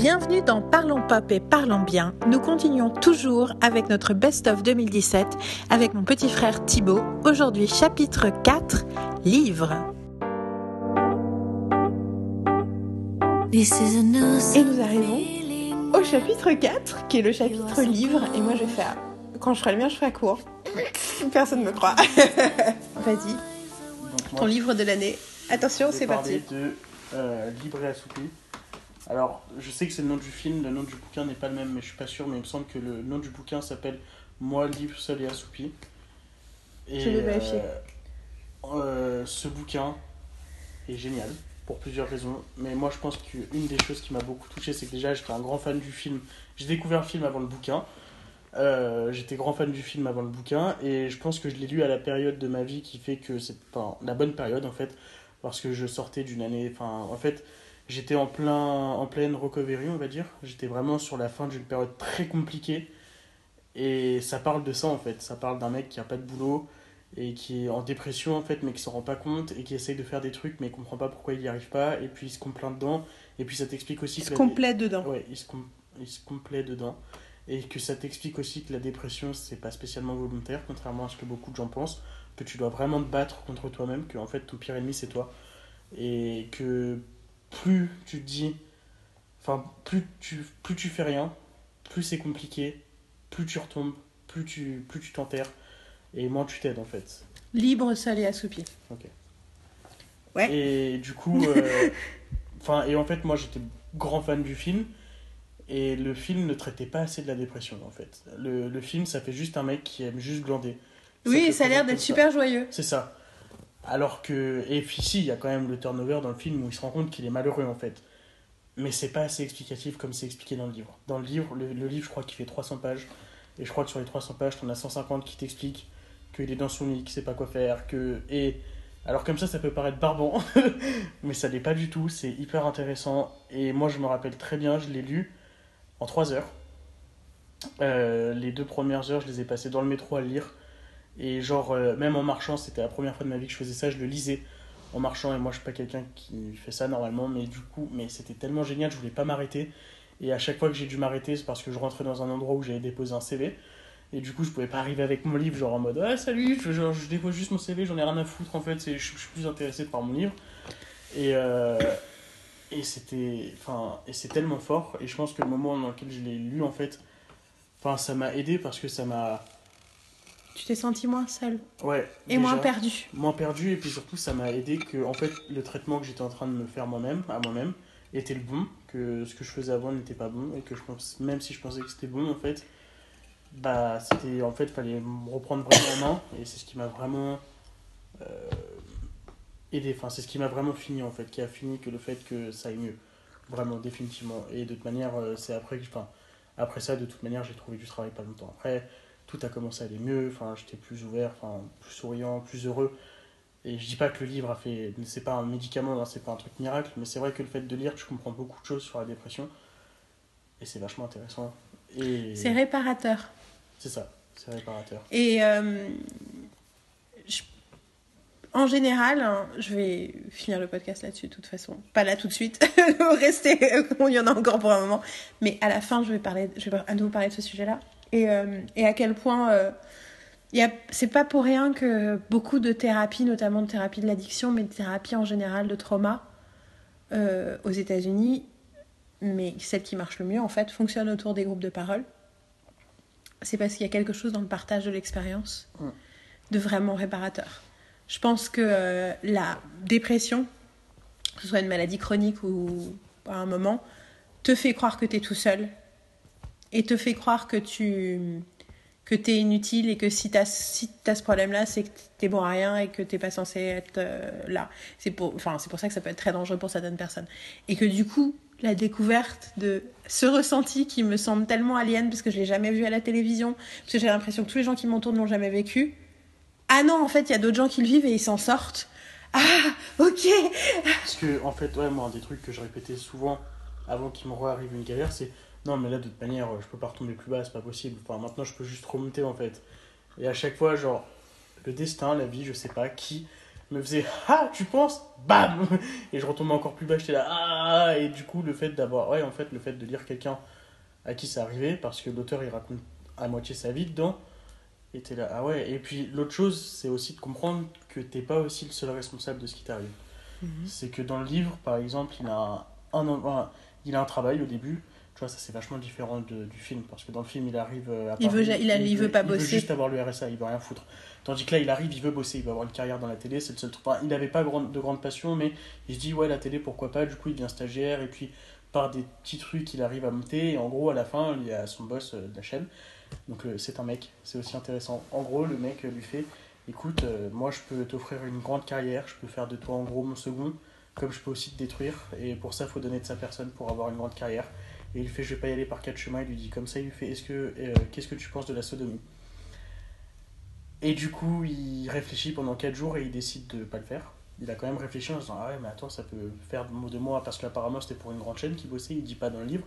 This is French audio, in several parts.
Bienvenue dans Parlons Pop et Parlons Bien. Nous continuons toujours avec notre best-of 2017 avec mon petit frère Thibaut. Aujourd'hui, chapitre 4, livre. Et nous arrivons au chapitre 4, qui est le chapitre livre. Et moi, je vais faire. Quand je ferai le mien, je ferai court. Personne ne me croit. Vas-y. Ton livre de l'année. Attention, c'est parti. de euh, Libre et assoupi. Alors, je sais que c'est le nom du film, le nom du bouquin n'est pas le même, mais je suis pas sûr, mais il me semble que le nom du bouquin s'appelle Moi, libre, seul et assoupi. Et, Je vais vérifier. euh, euh, ce bouquin est génial pour plusieurs raisons, mais moi je pense qu'une des choses qui m'a beaucoup touché, c'est que déjà j'étais un grand fan du film. J'ai découvert le film avant le bouquin. Euh, j'étais grand fan du film avant le bouquin et je pense que je l'ai lu à la période de ma vie qui fait que c'est enfin, la bonne période en fait parce que je sortais d'une année enfin en fait j'étais en plein en pleine recovery on va dire j'étais vraiment sur la fin d'une période très compliquée et ça parle de ça en fait ça parle d'un mec qui a pas de boulot et qui est en dépression en fait mais qui s'en rend pas compte et qui essaye de faire des trucs mais comprend pas pourquoi il y arrive pas et puis il se complaint dedans et puis ça t'explique aussi Il se que la- dedans. Ouais, il se, com- il se complaît dedans. Et que ça t'explique aussi que la dépression, c'est pas spécialement volontaire, contrairement à ce que beaucoup de gens pensent. Que tu dois vraiment te battre contre toi-même, que en fait ton pire ennemi c'est toi. Et que plus tu te dis. Enfin, plus tu, plus tu fais rien, plus c'est compliqué, plus tu retombes, plus tu plus tu t'enterres, et moins tu t'aides en fait. Libre, seul et assoupi. Ok. Ouais. Et du coup, euh, enfin, et en fait, moi, j'étais grand fan du film. Et le film ne traitait pas assez de la dépression, en fait. Le, le film, ça fait juste un mec qui aime juste glander. Oui, ça a l'air d'être super joyeux. C'est ça. Alors que. Et puis, si, il y a quand même le turnover dans le film où il se rend compte qu'il est malheureux, en fait. Mais c'est pas assez explicatif comme c'est expliqué dans le livre. Dans le livre, le, livre, je crois qu'il fait 300 pages. Et je crois que sur les 300 pages, t'en as 150 qui t'expliquent qu'il est dans son lit, qu'il sait pas quoi faire, que. Et. Alors, comme ça, ça peut paraître barbant, mais ça l'est pas du tout. C'est hyper intéressant. Et moi, je me rappelle très bien, je l'ai lu en 3 heures. Euh, les deux premières heures, je les ai passées dans le métro à lire. Et genre, euh, même en marchant, c'était la première fois de ma vie que je faisais ça, je le lisais en marchant. Et moi, je suis pas quelqu'un qui fait ça normalement, mais du coup, mais c'était tellement génial, je voulais pas m'arrêter. Et à chaque fois que j'ai dû m'arrêter, c'est parce que je rentrais dans un endroit où j'avais déposé un CV. Et du coup, je pouvais pas arriver avec mon livre, genre en mode Ah, salut, je, dépose juste mon CV, j'en ai rien à foutre en fait, je, suis plus intéressé par mon livre. Et, euh, et c'était. Enfin, et c'est tellement fort. Et je pense que le moment dans lequel je l'ai lu, en fait, ça m'a aidé parce que ça m'a. Tu t'es senti moins seul Ouais. et déjà, moins perdu. moins perdu et puis surtout ça m'a aidé que en fait le traitement que j'étais en train de me faire moi-même à moi-même était le bon que ce que je faisais avant n'était pas bon et que je pense même si je pensais que c'était bon en fait bah c'était en fait fallait me reprendre vraiment en main et c'est ce qui m'a vraiment euh, aidé enfin c'est ce qui m'a vraiment fini en fait qui a fini que le fait que ça aille mieux vraiment définitivement et de toute manière euh, c'est après que enfin, après ça de toute manière j'ai trouvé du travail pas longtemps après tout a commencé à aller mieux, enfin, j'étais plus ouvert, enfin, plus souriant, plus heureux. Et je dis pas que le livre a fait. C'est pas un médicament, hein, c'est pas un truc miracle, mais c'est vrai que le fait de lire, tu comprends beaucoup de choses sur la dépression. Et c'est vachement intéressant. Et C'est réparateur. c'est ça, c'est réparateur. Et euh, je- en général, hein, je vais finir le podcast là-dessus de toute façon. Pas là tout de suite, restez, il y en a encore pour un moment. Mais à la fin, je vais, parler, je vais à nouveau parler de ce sujet-là. Et, euh, et à quel point. euh, c'est pas pour rien que beaucoup de thérapies, notamment de thérapie de l'addiction, mais de thérapie en général de trauma euh, aux États-Unis, mais celle qui marche le mieux en fait, fonctionne autour des groupes de parole. C'est parce qu'il y a quelque chose dans le partage de l'expérience de vraiment réparateur. Je pense que la dépression, que ce soit une maladie chronique ou à un moment, te fait croire que tu es tout seul et te fait croire que tu que tu es inutile et que si tu as, si t'as ce problème-là, c'est que tu es bon à rien et que tu pas censé être euh, là. C'est pour, enfin, c'est pour ça que ça peut être très dangereux pour certaines personnes. Et que du coup, la découverte de ce ressenti qui me semble tellement alien parce que je l'ai jamais vu à la télévision, parce que j'ai l'impression que tous les gens qui m'entourent ne l'ont jamais vécu. Ah non, en fait, il y a d'autres gens qui le vivent et ils s'en sortent. Ah, ok Parce que, en fait, ouais, moi, des trucs que je répétais souvent avant qu'il me re-arrive une galère, c'est non, mais là, de toute manière, je peux pas retomber plus bas, c'est pas possible. Enfin, maintenant, je peux juste remonter, en fait. Et à chaque fois, genre, le destin, la vie, je sais pas qui, me faisait Ah, tu penses? Bam Et je retombais encore plus bas, j'étais là Ah Et du coup, le fait d'avoir. Ouais, en fait, le fait de lire quelqu'un à qui c'est arrivé, parce que l'auteur il raconte à moitié sa vie dedans, t'es là Ah ouais. Et puis l'autre chose, c'est aussi de comprendre que t'es pas aussi le seul responsable de ce qui t'arrive. Mhm. C'est que dans le livre, par exemple, il a un, un, il a un travail au début. Tu vois, ça c'est vachement différent de, du film parce que dans le film, il arrive à il veut, il, a, il, veut, pas il bosser. veut juste avoir le RSA, il veut rien foutre. Tandis que là, il arrive, il veut bosser, il veut avoir une carrière dans la télé, c'est le seul truc. Enfin, il n'avait pas de grande passion, mais il se dit, ouais, la télé, pourquoi pas. Du coup, il devient stagiaire, et puis par des petits trucs, il arrive à monter. Et en gros, à la fin, il y a son boss de la chaîne. Donc, c'est un mec, c'est aussi intéressant. En gros, le mec lui fait, écoute, euh, moi, je peux t'offrir une grande carrière, je peux faire de toi, en gros, mon second, comme je peux aussi te détruire. Et pour ça, il faut donner de sa personne pour avoir une grande carrière. Et il fait, je vais pas y aller par quatre chemins. Il lui dit comme ça, il lui fait, est-ce que, euh, qu'est-ce que tu penses de la sodomie? Et du coup, il réfléchit pendant quatre jours et il décide de pas le faire. Il a quand même réfléchi en se disant, ah ouais, mais attends, ça peut faire de moi, parce qu'apparemment c'était pour une grande chaîne qui bossait, il dit pas dans le livre,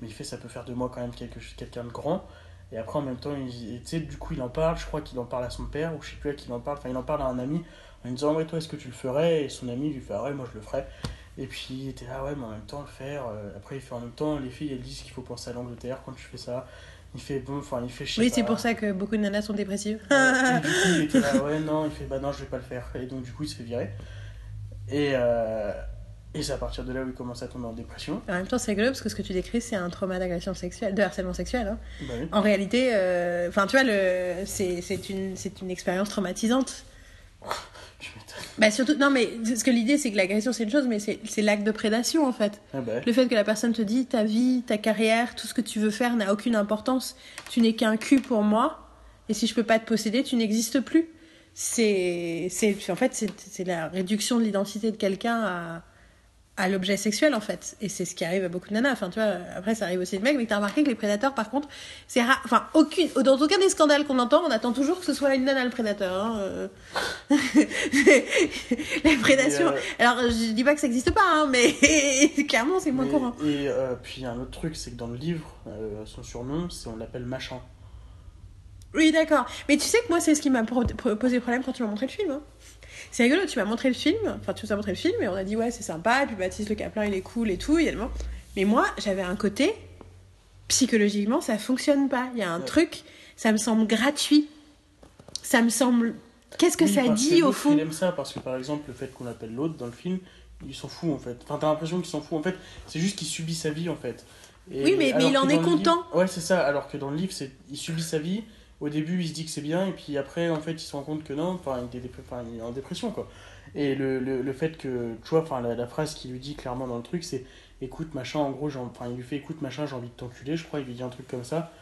mais il fait, ça peut faire de moi quand même quelque, quelqu'un de grand. Et après, en même temps, tu sais, du coup, il en parle, je crois qu'il en parle à son père, ou je sais plus à qui il en parle, enfin, il en parle à un ami, en lui disant, ouais, toi, est-ce que tu le ferais? Et son ami lui fait, ah ouais, moi je le ferais. Et puis il était là, ouais, mais en même temps, le faire. Euh, après, il fait en même temps, les filles, elles disent qu'il faut penser à l'Angleterre quand tu fais ça. Il fait bon, enfin, il fait sais Oui, c'est pour ça que beaucoup de nanas sont dépressives. Ouais, et du coup, il était là, ouais, non, il fait, bah non, je vais pas le faire. Et donc, du coup, il se fait virer. Et, euh, et c'est à partir de là où il commence à tomber en dépression. En même temps, c'est rigolo parce que ce que tu décris, c'est un trauma d'agression sexuelle, de harcèlement sexuel. Hein. Bah oui. En réalité, euh, enfin, tu vois, le, c'est, une, c'est une expérience traumatisante. Bah surtout, non mais ce que l'idée c'est que l'agression c'est une chose, mais c'est, c'est l'acte de prédation en fait. Ah bah, Le fait que la personne te dit ta vie, ta carrière, tout ce que tu veux faire n'a aucune importance, tu n'es qu'un cul pour moi, et si je peux pas te posséder, tu n'existes plus. C'est, c'est, en fait, c'est, c'est la réduction de l'identité de quelqu'un à, à l'objet sexuel en fait. Et c'est ce qui arrive à beaucoup de nanas. Enfin, tu vois, après ça arrive aussi de mecs, mais t'as remarqué que les prédateurs par contre, c'est rare. Enfin, aucune, dans aucun des scandales qu'on entend, on attend toujours que ce soit une nana le prédateur. Hein. euh. les prédations. euh, Alors, je dis pas que ça existe pas, hein, mais clairement c'est moins mais- courant. Et euh, puis, un autre truc, c'est que dans le livre, son surnom, c'est on l'appelle Machin. Oui, d'accord. Mais tu sais que moi, c'est ce qui m'a posé problème quand tu m'as montré le film. hein. C'est rigolo, tu m'as montré le film, enfin, tu nous as montré le film, et on a dit, ouais, c'est sympa, et puis Baptiste Le Caplin, il est cool et tout, également. Mais moi, j'avais un côté, psychologiquement, ça fonctionne pas. Il y a un Ouais. truc, ça me semble gratuit. Ça me semble. Qu'est-ce que Oui, ça dit au fond Il aime ça parce que par exemple, le fait qu'on appelle l'autre dans le film, il s'en fout en fait. Enfin, t'as l'impression qu'il s'en fout en fait. C'est juste qu'il subit sa vie en fait. Et Oui, mais- mais il en est content. Ouais, c'est ça. Alors que dans le livre, c'est il subit sa vie. Au début, il se dit que c'est bien, et puis après, en fait, il se rend compte que non. Enfin, il il est en dépression quoi. Et le, le, le fait que, tu vois, enfin, la, la phrase qu'il lui dit clairement dans le truc, c'est écoute machin. En gros, enfin, il lui fait écoute machin, j'ai envie de t'enculer. Je crois, il lui dit un truc comme ça.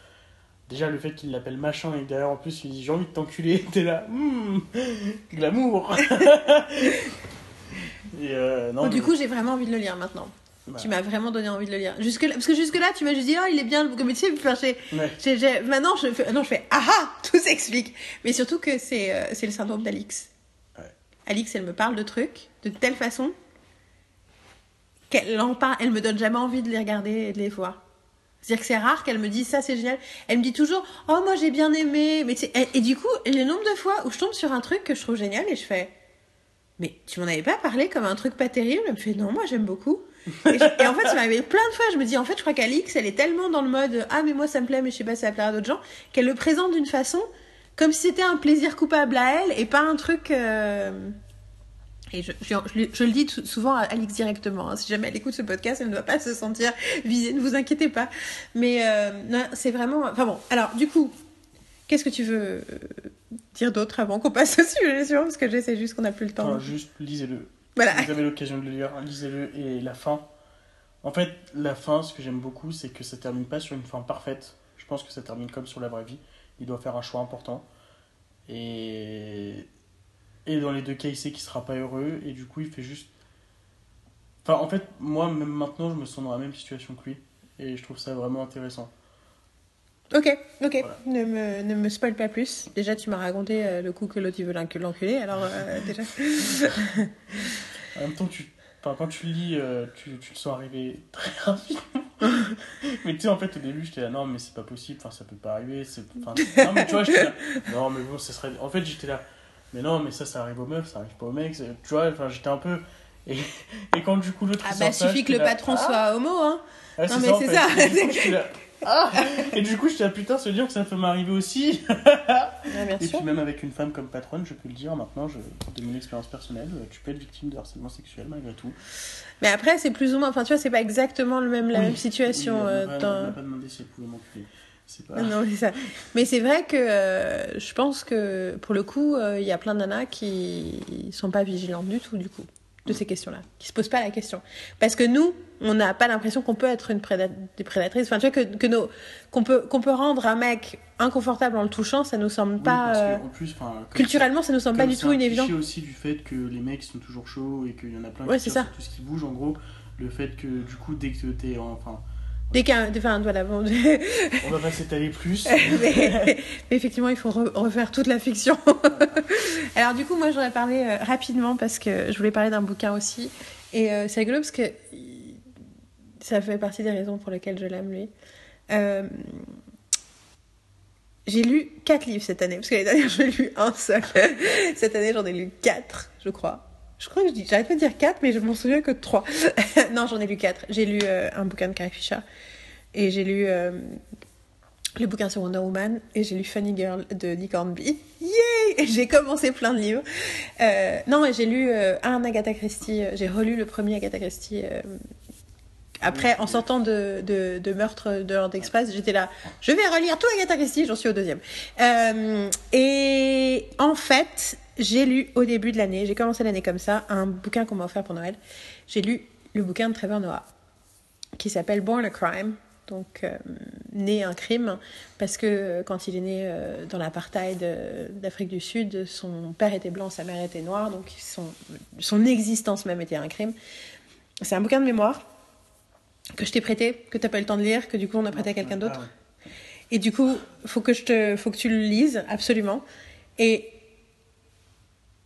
Déjà, le fait qu'il l'appelle machin et derrière en plus il dit j'ai envie de t'enculer, t'es là, hum, glamour. et euh, non, Bon, Du mais- coup, j'ai vraiment envie de le lire maintenant. bah, Tu m'as vraiment donné envie de le lire. Jusque -là, parce que jusque-là, tu m'as juste dit, ah, il est bien, le- mais tu sais, enfin, j'ai- ouais. j'ai- j'ai- maintenant, je fais, non, je fais, ah ah, tout s'explique. Mais surtout que c'est euh, c'est le syndrome d'Alix. Ouais. Alix, elle me parle de trucs de telle façon qu'elle en parle, elle me donne jamais envie de les regarder et de les voir. C'est-à-dire que c'est rare qu'elle me dise ça, c'est génial. Elle me dit toujours, oh, moi j'ai bien aimé. Mais et, et du coup, le nombre de fois où je tombe sur un truc que je trouve génial et je fais, mais tu m'en avais pas parlé comme un truc pas terrible? Elle me fait, non, moi j'aime beaucoup. Et, en fait, ça arrivé plein de fois. Je me dis, en fait, je crois qu'Alix, elle est tellement dans le mode, ah, mais moi ça me plaît, mais je sais pas si ça plaire à d'autres gens, qu'elle le présente d'une façon comme si c'était un plaisir coupable à elle et pas un truc. euh, Et je, le dis souvent à Alix directement. hein. Si jamais elle écoute ce podcast, elle ne doit pas se sentir visée. Ne vous inquiétez pas. Mais euh, c'est vraiment. Enfin bon. Alors du coup, qu'est-ce que tu veux euh, dire d'autre avant qu'on passe au sujet suivant? Parce que j'essaie juste qu'on n'a plus le temps. Enfin, juste lisez-le. Voilà. Si vous avez l'occasion de le lire, lisez-le. Et la fin. En fait, la fin, ce que j'aime beaucoup, c'est que ça termine pas sur une fin parfaite. Je pense que ça termine comme sur la vraie vie. Il doit faire un choix important. Et. Et dans les deux cas, il sait qu'il sera pas heureux. Et du coup, il fait juste. Enfin, en fait, moi, même maintenant, je me sens dans la même situation que lui. Et je trouve ça vraiment intéressant. Ok, ok. Voilà. Ne, me, ne me spoil pas plus. Déjà, tu m'as raconté euh, le coup que l'autre veut l'enc- l'enculer. Alors euh, déjà. En même temps, tu, enfin, quand tu le lis, euh, tu, tu le sens arriver très rapidement. mais tu sais, en fait, au début, j'étais là, non, mais c'est pas possible, enfin, ça peut pas arriver. c'est- Enfin, non, mais tu vois, j'étais là, non, mais bon, ça serait. En fait, j'étais là, Mais non, mais ça, ça arrive aux meufs, ça arrive pas aux mecs. Tu vois, enfin, j'étais un peu. Et, et quand du coup l'autre. Ah bah suffit que le là, patron ah, soit homo, hein. ah, Non, mais c'est ça. Et du coup, j'étais là, ah Et du coup, j'étais là, putain, se dire que ça peut m'arriver aussi. Ouais, bien Et sûr. puis même avec une femme comme patronne, je peux le dire maintenant, je, de mon expérience personnelle, euh, tu peux être victime de harcèlement sexuel malgré tout. Mais après, c'est plus ou moins. Enfin, tu vois, c'est pas exactement le même, la Oui. même situation. Oui, euh, elle m'a pas- demandé si elle pouvait m'enculer. C'est pas... Non, c'est ça. Mais c'est vrai que euh, je pense que pour le coup, euh, il y a plein de nanas qui sont pas vigilantes du tout, du coup, de ces questions-là, qui se posent pas la question. Parce que nous, on n'a pas l'impression qu'on peut être une préda- des prédatrices. Enfin, tu vois, que, que nos, qu'on peut, qu'on peut rendre un mec inconfortable en le touchant, ça nous semble Oui, pas. parce que, euh, en plus, culturellement, ça nous semble pas du tout un une évidence. aussi du fait que les mecs sont toujours chauds et qu'il y en a plein Ouais, qui c'est ça. tout ce qui bouge, en gros, le fait que du coup, dès que t'es en- Enfin, Dès qu'un. Enfin, voilà, bon. on va pas s'étaler plus. mais, mais effectivement, il faut re- refaire toute la fiction. Alors du coup, moi, j'aurais parlé euh, rapidement parce que je voulais parler d'un bouquin aussi. Et euh, c'est rigolo parce que ça fait partie des raisons pour lesquelles je l'aime, lui. Euh, j'ai lu quatre livres cette année, parce que l'année dernière, j'en ai lu un seul. cette année, j'en ai lu quatre, je crois. Je crois que je dis, j'arrête pas de dire quatre, mais je m'en souviens que de trois. non, j'en ai lu quatre. J'ai lu euh, un bouquin de Carrie Fisher, et j'ai lu euh, le bouquin sur Wonder Woman et j'ai lu Funny Girl de Nick Hornby. Yay J'ai commencé plein de livres. Euh, non, j'ai lu euh, un Agatha Christie. J'ai relu le premier Agatha Christie. après, en sortant de, de, Meurtre de l'Ordre Express, j'étais là, je vais relire tout Agatha Christie, j'en suis au deuxième. Et en fait, j'ai lu au début de l'année, j'ai commencé l'année comme ça, un bouquin qu'on m'a offert pour Noël. J'ai lu le bouquin de Trevor Noah, qui s'appelle Born a Crime, donc euh, né un crime, parce que euh, quand il est né euh, dans l'apartheid euh, d'Afrique du Sud, son père était blanc, sa mère était noire, donc son, son existence même était un crime. C'est un bouquin de mémoire que je t'ai prêté, que t'as pas eu le temps de lire, que du coup on a prêté à quelqu'un d'autre. Ah ouais. Et du coup, faut que je te, faut que tu le lises absolument. Et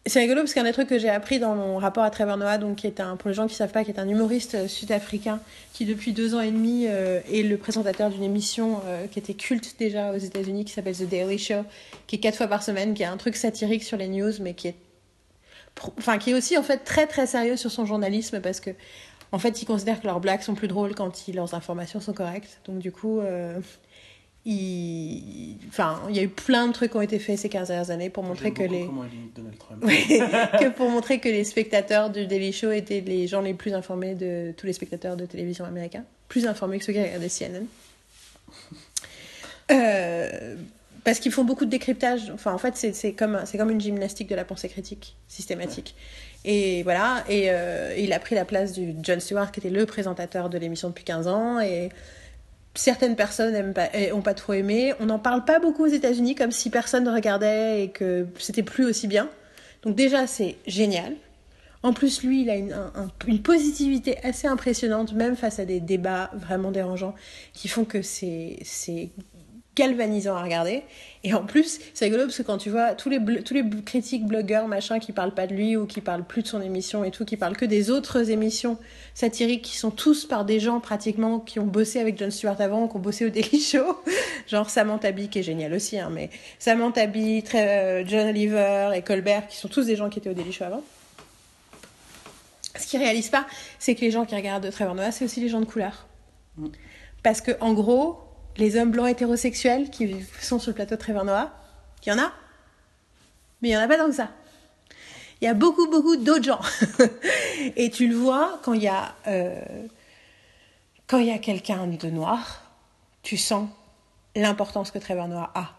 c'est rigolo parce qu'un des trucs que j'ai appris dans mon rapport à Trevor Noah, donc qui est un, pour les gens qui savent pas, qui est un humoriste euh, sud-africain qui depuis deux ans et demi euh, est le présentateur d'une émission euh, qui était culte déjà aux États-Unis, qui s'appelle The Daily Show, qui est quatre fois par semaine, qui est un truc satirique sur les news, mais qui est, enfin, qui est aussi en fait très très sérieux sur son journalisme parce que en fait, ils considèrent que leurs blagues sont plus drôles quand ils- leurs informations sont correctes. Donc, du coup, il... Enfin, il y a eu plein de trucs qui ont été faits ces 15 dernières années pour montrer que les... Que pour montrer que les spectateurs du Daily Show étaient les gens les plus informés de tous les spectateurs de télévision américains. Plus informés que ceux qui regardaient CNN. Euh, parce qu'ils font beaucoup de décryptage. Enfin, en fait, c'est c'est comme, comme une gymnastique de la pensée critique systématique. Et voilà, et euh, il a pris la place du Jon Stewart, qui était le présentateur de l'émission depuis 15 ans. Et certaines personnes n'ont pas, eh, pas trop aimé. On n'en parle pas beaucoup aux États-Unis, comme si personne ne regardait et que c'était plus aussi bien. Donc, déjà, c'est génial. En plus, lui, il a une, un- un- une positivité assez impressionnante, même face à des débats vraiment dérangeants, qui font que c'est galvanisant à regarder. Et en plus, c'est rigolo parce que quand tu vois tous les, tous les critiques, blogueurs, machin, qui parlent pas de lui ou qui parlent plus de son émission et tout, qui parlent que des autres émissions satiriques qui sont tous par des gens pratiquement qui ont bossé avec Jon Stewart avant, qui ont bossé au Daily Show, genre Samantha Bee qui est génial aussi, hein, mais Samantha Bee, très, euh, John Oliver et Colbert qui sont tous des gens qui étaient au Daily Show avant. Ce qu'ils réalisent pas, c'est que les gens qui regardent Trevor Noah, c'est aussi les gens de couleur. Mm. Parce que, en gros, les hommes blancs hétérosexuels qui sont sur le plateau de Trevor Noah, y en a, mais il y en a pas tant que ça. Il y a beaucoup, beaucoup d'autres gens. Et tu le vois quand il y a, euh, a quelqu'un de noir, tu sens l'importance que Trevor Noah a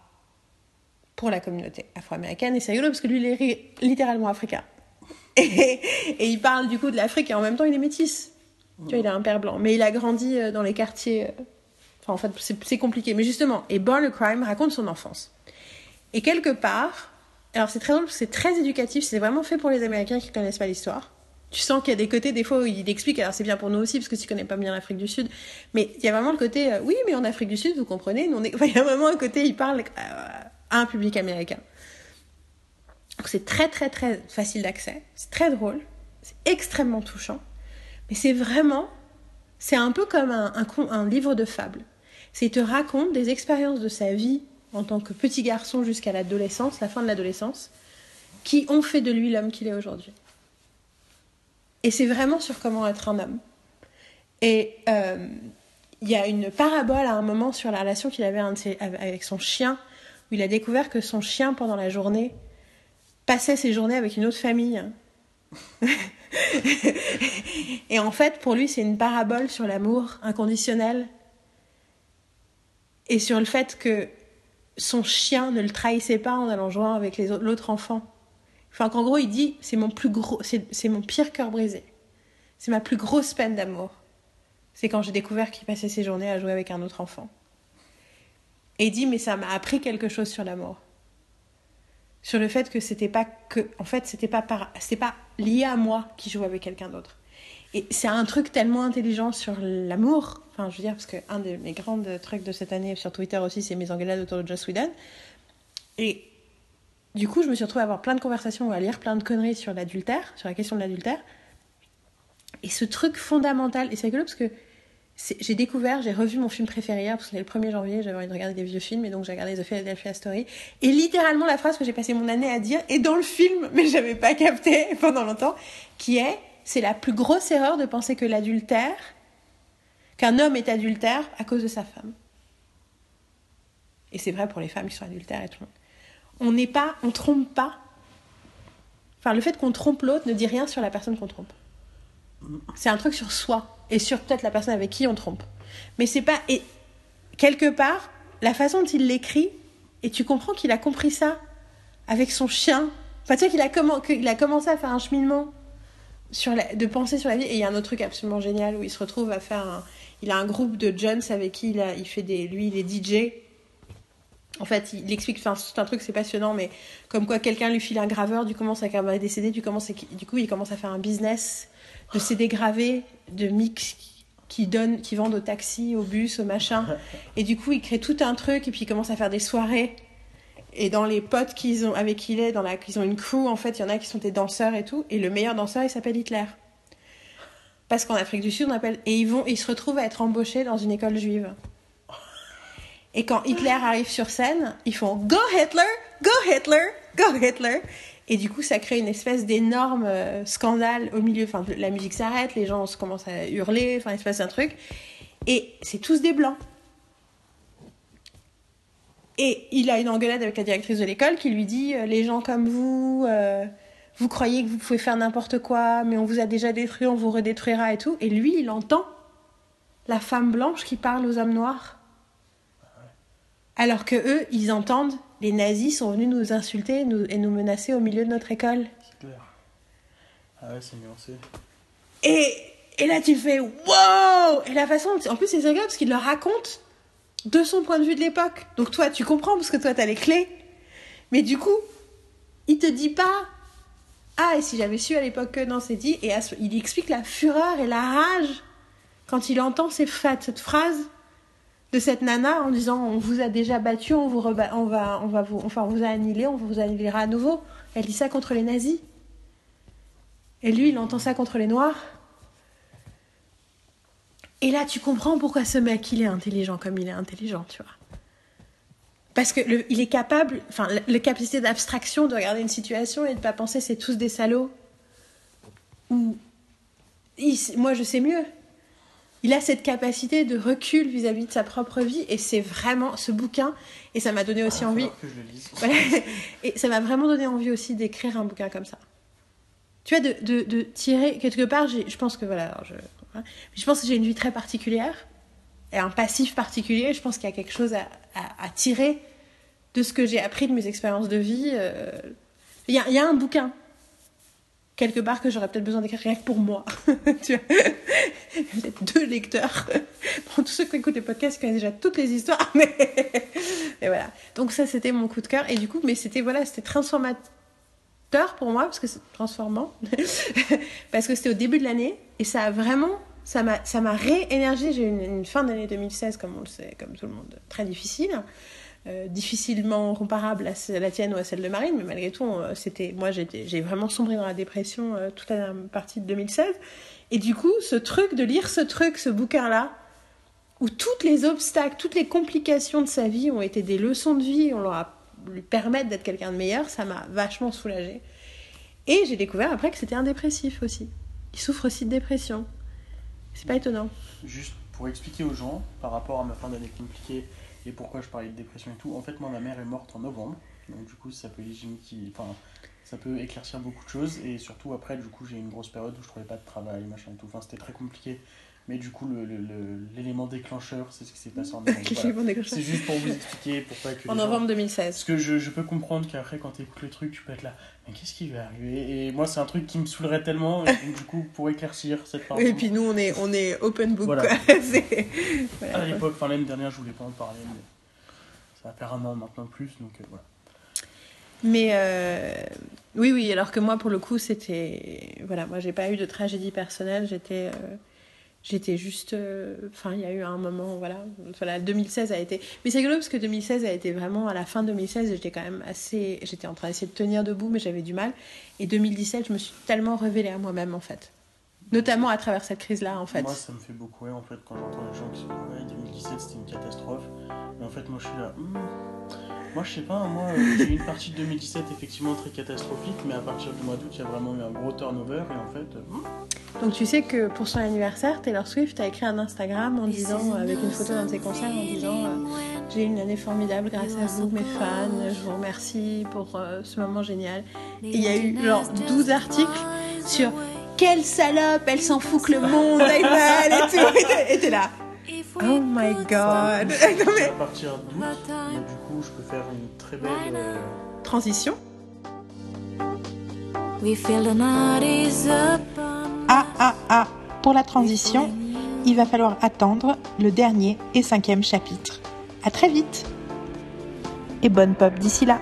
pour la communauté afro-américaine. Et c'est rigolo parce que lui, il est littéralement africain. Et, et il parle du coup de l'Afrique et en même temps il est métis. Tu vois, il a un père blanc. Mais il a grandi euh, dans les quartiers. En fait, c'est compliqué. Mais justement, et Born a Crime raconte son enfance. Et quelque part, alors c'est très drôle c'est très éducatif, c'est vraiment fait pour les Américains qui connaissent pas l'histoire. Tu sens qu'il y a des côtés, des fois, où il explique, alors c'est bien pour nous aussi, parce que tu connais pas bien l'Afrique du Sud, mais il y a vraiment le côté, euh, oui, mais en Afrique du Sud, vous comprenez, il y a vraiment un côté, il parle euh, à un public américain. Donc c'est très très très facile d'accès, c'est très drôle, c'est extrêmement touchant, mais c'est vraiment, c'est un peu comme un, un, livre de fables. C'est il te raconte des expériences de sa vie en tant que petit garçon jusqu'à l'adolescence, la fin de l'adolescence, qui ont fait de lui l'homme qu'il est aujourd'hui. Et c'est vraiment sur comment être un homme. Et euh, il y a une parabole à un moment sur la relation qu'il avait avec son chien, où il a découvert que son chien, pendant la journée, passait ses journées avec une autre famille. et en fait, pour lui, c'est une parabole sur l'amour inconditionnel et sur le fait que son chien ne le trahissait pas en allant jouer avec l'autre enfant. Enfin, qu'en gros, il dit c'est mon plus gros, c'est mon pire cœur brisé. C'est ma plus grosse peine d'amour. C'est quand j'ai découvert qu'il passait ses journées à jouer avec un autre enfant. Et il dit mais ça m'a appris quelque chose sur l'amour. Sur le fait que c'était pas que en fait, c'était pas pas lié à moi qui jouais avec quelqu'un d'autre. Et c'est un truc tellement intelligent sur l'amour. Enfin, je veux dire, parce qu'un de mes grands trucs de cette année sur Twitter aussi, c'est mes engueulades autour de Joss Whedon. Et du coup, je me suis retrouvée à avoir plein de conversations ou à lire plein de conneries sur l'adultère, sur la question de l'adultère. Et ce truc fondamental, et c'est rigolo parce que j'ai découvert, j'ai revu mon film préféré hier, parce que c'était le 1er janvier, j'avais envie de regarder des vieux films, et donc j'ai regardé The Philadelphia Story. Et littéralement, la phrase que j'ai passé mon année à dire est dans le film, mais j'avais pas capté pendant longtemps, qui est c'est la plus grosse erreur de penser que l'adultère, qu'un homme est adultère à cause de sa femme. Et c'est vrai pour les femmes qui sont adultères et tout. On n'est pas, on trompe pas. Enfin, le fait qu'on trompe l'autre ne dit rien sur la personne qu'on trompe. C'est un truc sur soi et sur peut-être la personne avec qui on trompe. Mais c'est pas. Et quelque part, la façon dont il l'écrit, et tu comprends qu'il a compris ça avec son chien. Enfin, tu sais qu'il a commencé à faire un cheminement sur de penser sur la vie. Et il y a un autre truc absolument génial où il se retrouve à faire un, il a un groupe de jeunes avec qui il, il fait des, lui, il est DJ. En fait, il explique, enfin, c'est un truc, c'est passionnant, mais comme quoi quelqu'un lui file un graveur, du commence à est décédé, du, commence, du coup, il commence à faire un business de CD gravés, de mix qui donnent, qui vendent au taxi, au bus, au machin. Et du coup, il crée tout un truc et puis il commence à faire des soirées. Et dans les potes qu'ils ont, avec qui il est, dans ont une crew, en fait, il y en a qui sont des danseurs et tout. Et le meilleur danseur, il s'appelle Hitler. Parce qu'en Afrique du Sud, on appelle. Et ils, vont, ils se retrouvent à être embauchés dans une école juive. Et quand Hitler arrive sur scène, ils font Go Hitler! Go Hitler! Go Hitler! Et du coup, ça crée une espèce d'énorme euh, scandale au milieu. Enfin, la musique s'arrête, les gens commencent à hurler, enfin, il se passe un truc. Et c'est tous des blancs. Et il a une engueulade avec la directrice de l'école qui lui dit euh, Les gens comme vous, euh, vous croyez que vous pouvez faire n'importe quoi, mais on vous a déjà détruit, on vous redétruira et tout. Et lui, il entend la femme blanche qui parle aux hommes noirs. Alors que eux, ils entendent les nazis sont venus nous insulter et nous menacer au milieu de notre école. C'est clair. Ah ouais, c'est nuancé. Et, et là, tu fais wow Et la façon. En plus, c'est agréable parce qu'il leur raconte de son point de vue de l'époque. Donc toi, tu comprends parce que toi, tu as les clés. Mais du coup, il te dit pas Ah, et si j'avais su à l'époque que non, c'est dit. Et il explique la fureur et la rage quand il entend ces, cette phrase de cette nana en disant on vous a déjà battu, on vous on va on va vous enfin on vous a annihilé, on vous annihilera à nouveau. Elle dit ça contre les nazis. Et lui, il entend ça contre les noirs. Et là, tu comprends pourquoi ce mec, il est intelligent comme il est intelligent, tu vois. Parce que il est capable, enfin, la, capacité d'abstraction de regarder une situation et de pas penser c'est tous des salauds. Ou moi, je sais mieux il a cette capacité de recul vis-à-vis de sa propre vie et c'est vraiment ce bouquin et ça m'a donné aussi ah, envie que je le lise. et ça m'a vraiment donné envie aussi d'écrire un bouquin comme ça tu vois de, de, de tirer quelque part je pense que voilà je, je pense que j'ai une vie très particulière et un passif particulier je pense qu'il y a quelque chose à, tirer de ce que j'ai appris de mes expériences de vie euh. il y, a, un bouquin quelque part que j'aurais peut-être besoin d'écrire rien que pour moi. tu vois peut-être deux lecteurs. Pour tous ceux qui écoutent les podcasts, connaissent déjà toutes les histoires. Mais... Voilà. Donc ça, c'était mon coup de cœur. Et du coup, mais c'était voilà, c'était transformateur pour moi, parce que c'est transformant. parce que c'était au début de l'année. Et ça a vraiment... Ça m'a, ça m'a réénergé. J'ai eu une, fin d'année 2016, comme on le sait, comme tout le monde, très difficile. Euh, difficilement comparable à la tienne ou à celle de Marine, mais malgré tout, euh, c'était moi j'ai vraiment sombré dans la dépression euh, toute la partie de 2016. Et du coup, ce truc de lire ce truc, ce bouquin-là, où toutes les obstacles, toutes les complications de sa vie ont été des leçons de vie, on leur a lui permettre d'être quelqu'un de meilleur, ça m'a vachement soulagée. Et j'ai découvert après que c'était un dépressif aussi. Il souffre aussi de dépression. C'est pas étonnant. Juste pour expliquer aux gens, par rapport à ma fin d'année compliquée et pourquoi je parlais de dépression et tout, en fait, moi, ma mère est morte en novembre. Donc, du coup, ça peut, ça peut éclaircir beaucoup de choses. Et surtout, après, du coup, j'ai eu une grosse période où je trouvais pas de travail, machin et tout. Enfin, c'était très compliqué. Mais du coup, l'élément le, le, déclencheur, c'est ce qui s'est passé en novembre. C'est juste pour vous expliquer pourquoi que. En novembre 2016. Parce que je, je peux comprendre qu'après, quand tu écoutes le truc, tu peux être là, mais qu'est-ce qui va arriver Et moi, c'est un truc qui me saoulerait tellement, et du coup, pour éclaircir cette partie. Et puis nous, on est, on est open book. Voilà. à l'époque, enfin l'année dernière, je voulais pas en parler, mais ça va faire un an maintenant plus, donc euh, voilà. Mais euh, oui, oui, alors que moi, pour le coup, c'était. Voilà, moi, j'ai pas eu de tragédie personnelle, j'étais. Euh, j'étais juste euh, enfin il y a eu un moment voilà voilà 2016 a été mais c'est rigolo parce que 2016 a été vraiment à la fin de 2016 j'étais quand même assez j'étais en train d'essayer de tenir debout mais j'avais du mal. Et 2017 je me suis tellement révélée à moi-même en fait. Notamment à travers cette crise là en fait. Moi ça me fait beaucoup rire en fait quand j'entends les gens qui se disent ouais 2017 c'était une catastrophe. Mais en fait moi je suis là hmm, moi, je sais pas, moi, euh, j'ai eu une partie de 2017 effectivement très catastrophique, mais à partir du mois d'août, il y a vraiment eu un gros turnover et en fait. Euh, Donc, tu sais que pour son anniversaire, Taylor Swift a écrit un Instagram en disant, avec une photo d'un de ses concerts, en disant euh, J'ai eu une année formidable grâce à vous, mes fans, je vous remercie pour ce moment génial. Et il y a eu genre 12 articles sur quelle salope, elle s'en fout que le monde aille mal et tout. Et t'es là. Oh my god! non, mais... À partir d'août, du coup, je peux faire une très belle euh... transition. Ah, ah, ah! Pour la transition, il va falloir attendre le dernier et cinquième chapitre. À très vite! Et bonne pop d'ici là!